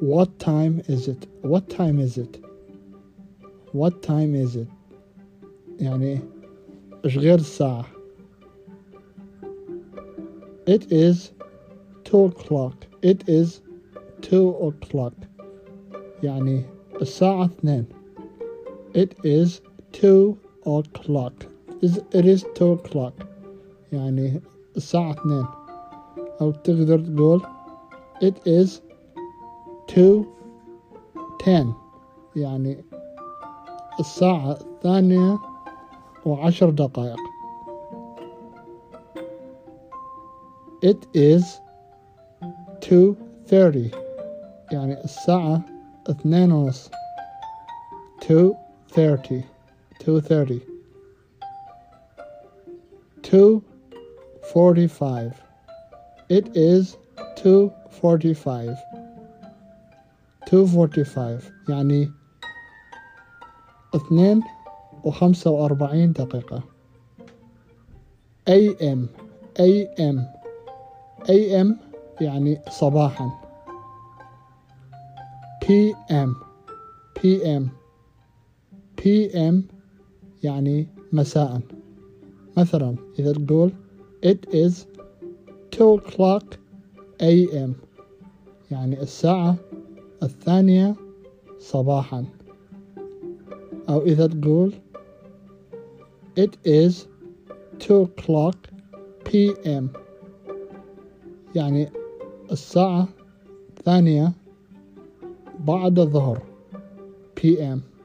what time is it what time is it what time is it يعني إيش غير الساعة it is two o'clock it is two o'clock يعني الساعة اثنين it is two o'clock is it is two o'clock يعني الساعة اثنين أو تقدر تقول it is two ten يعني الساعة الثانية وعشر دقائق it is two thirty يعني الساعة اثنين ونص two thirty two thirty two forty five it is two Forty five two forty five يعني اثنين وخمسة وأربعين دقيقة. AM AM AM يعني صباحا. PM PM PM يعني مساء. مثلا إذا تقول it is 2 o'clock AM يعني الساعة الثانية صباحا. أو إذا تقول it is 2 o'clock PM يعني الساعة الثانية بعد الظهر PM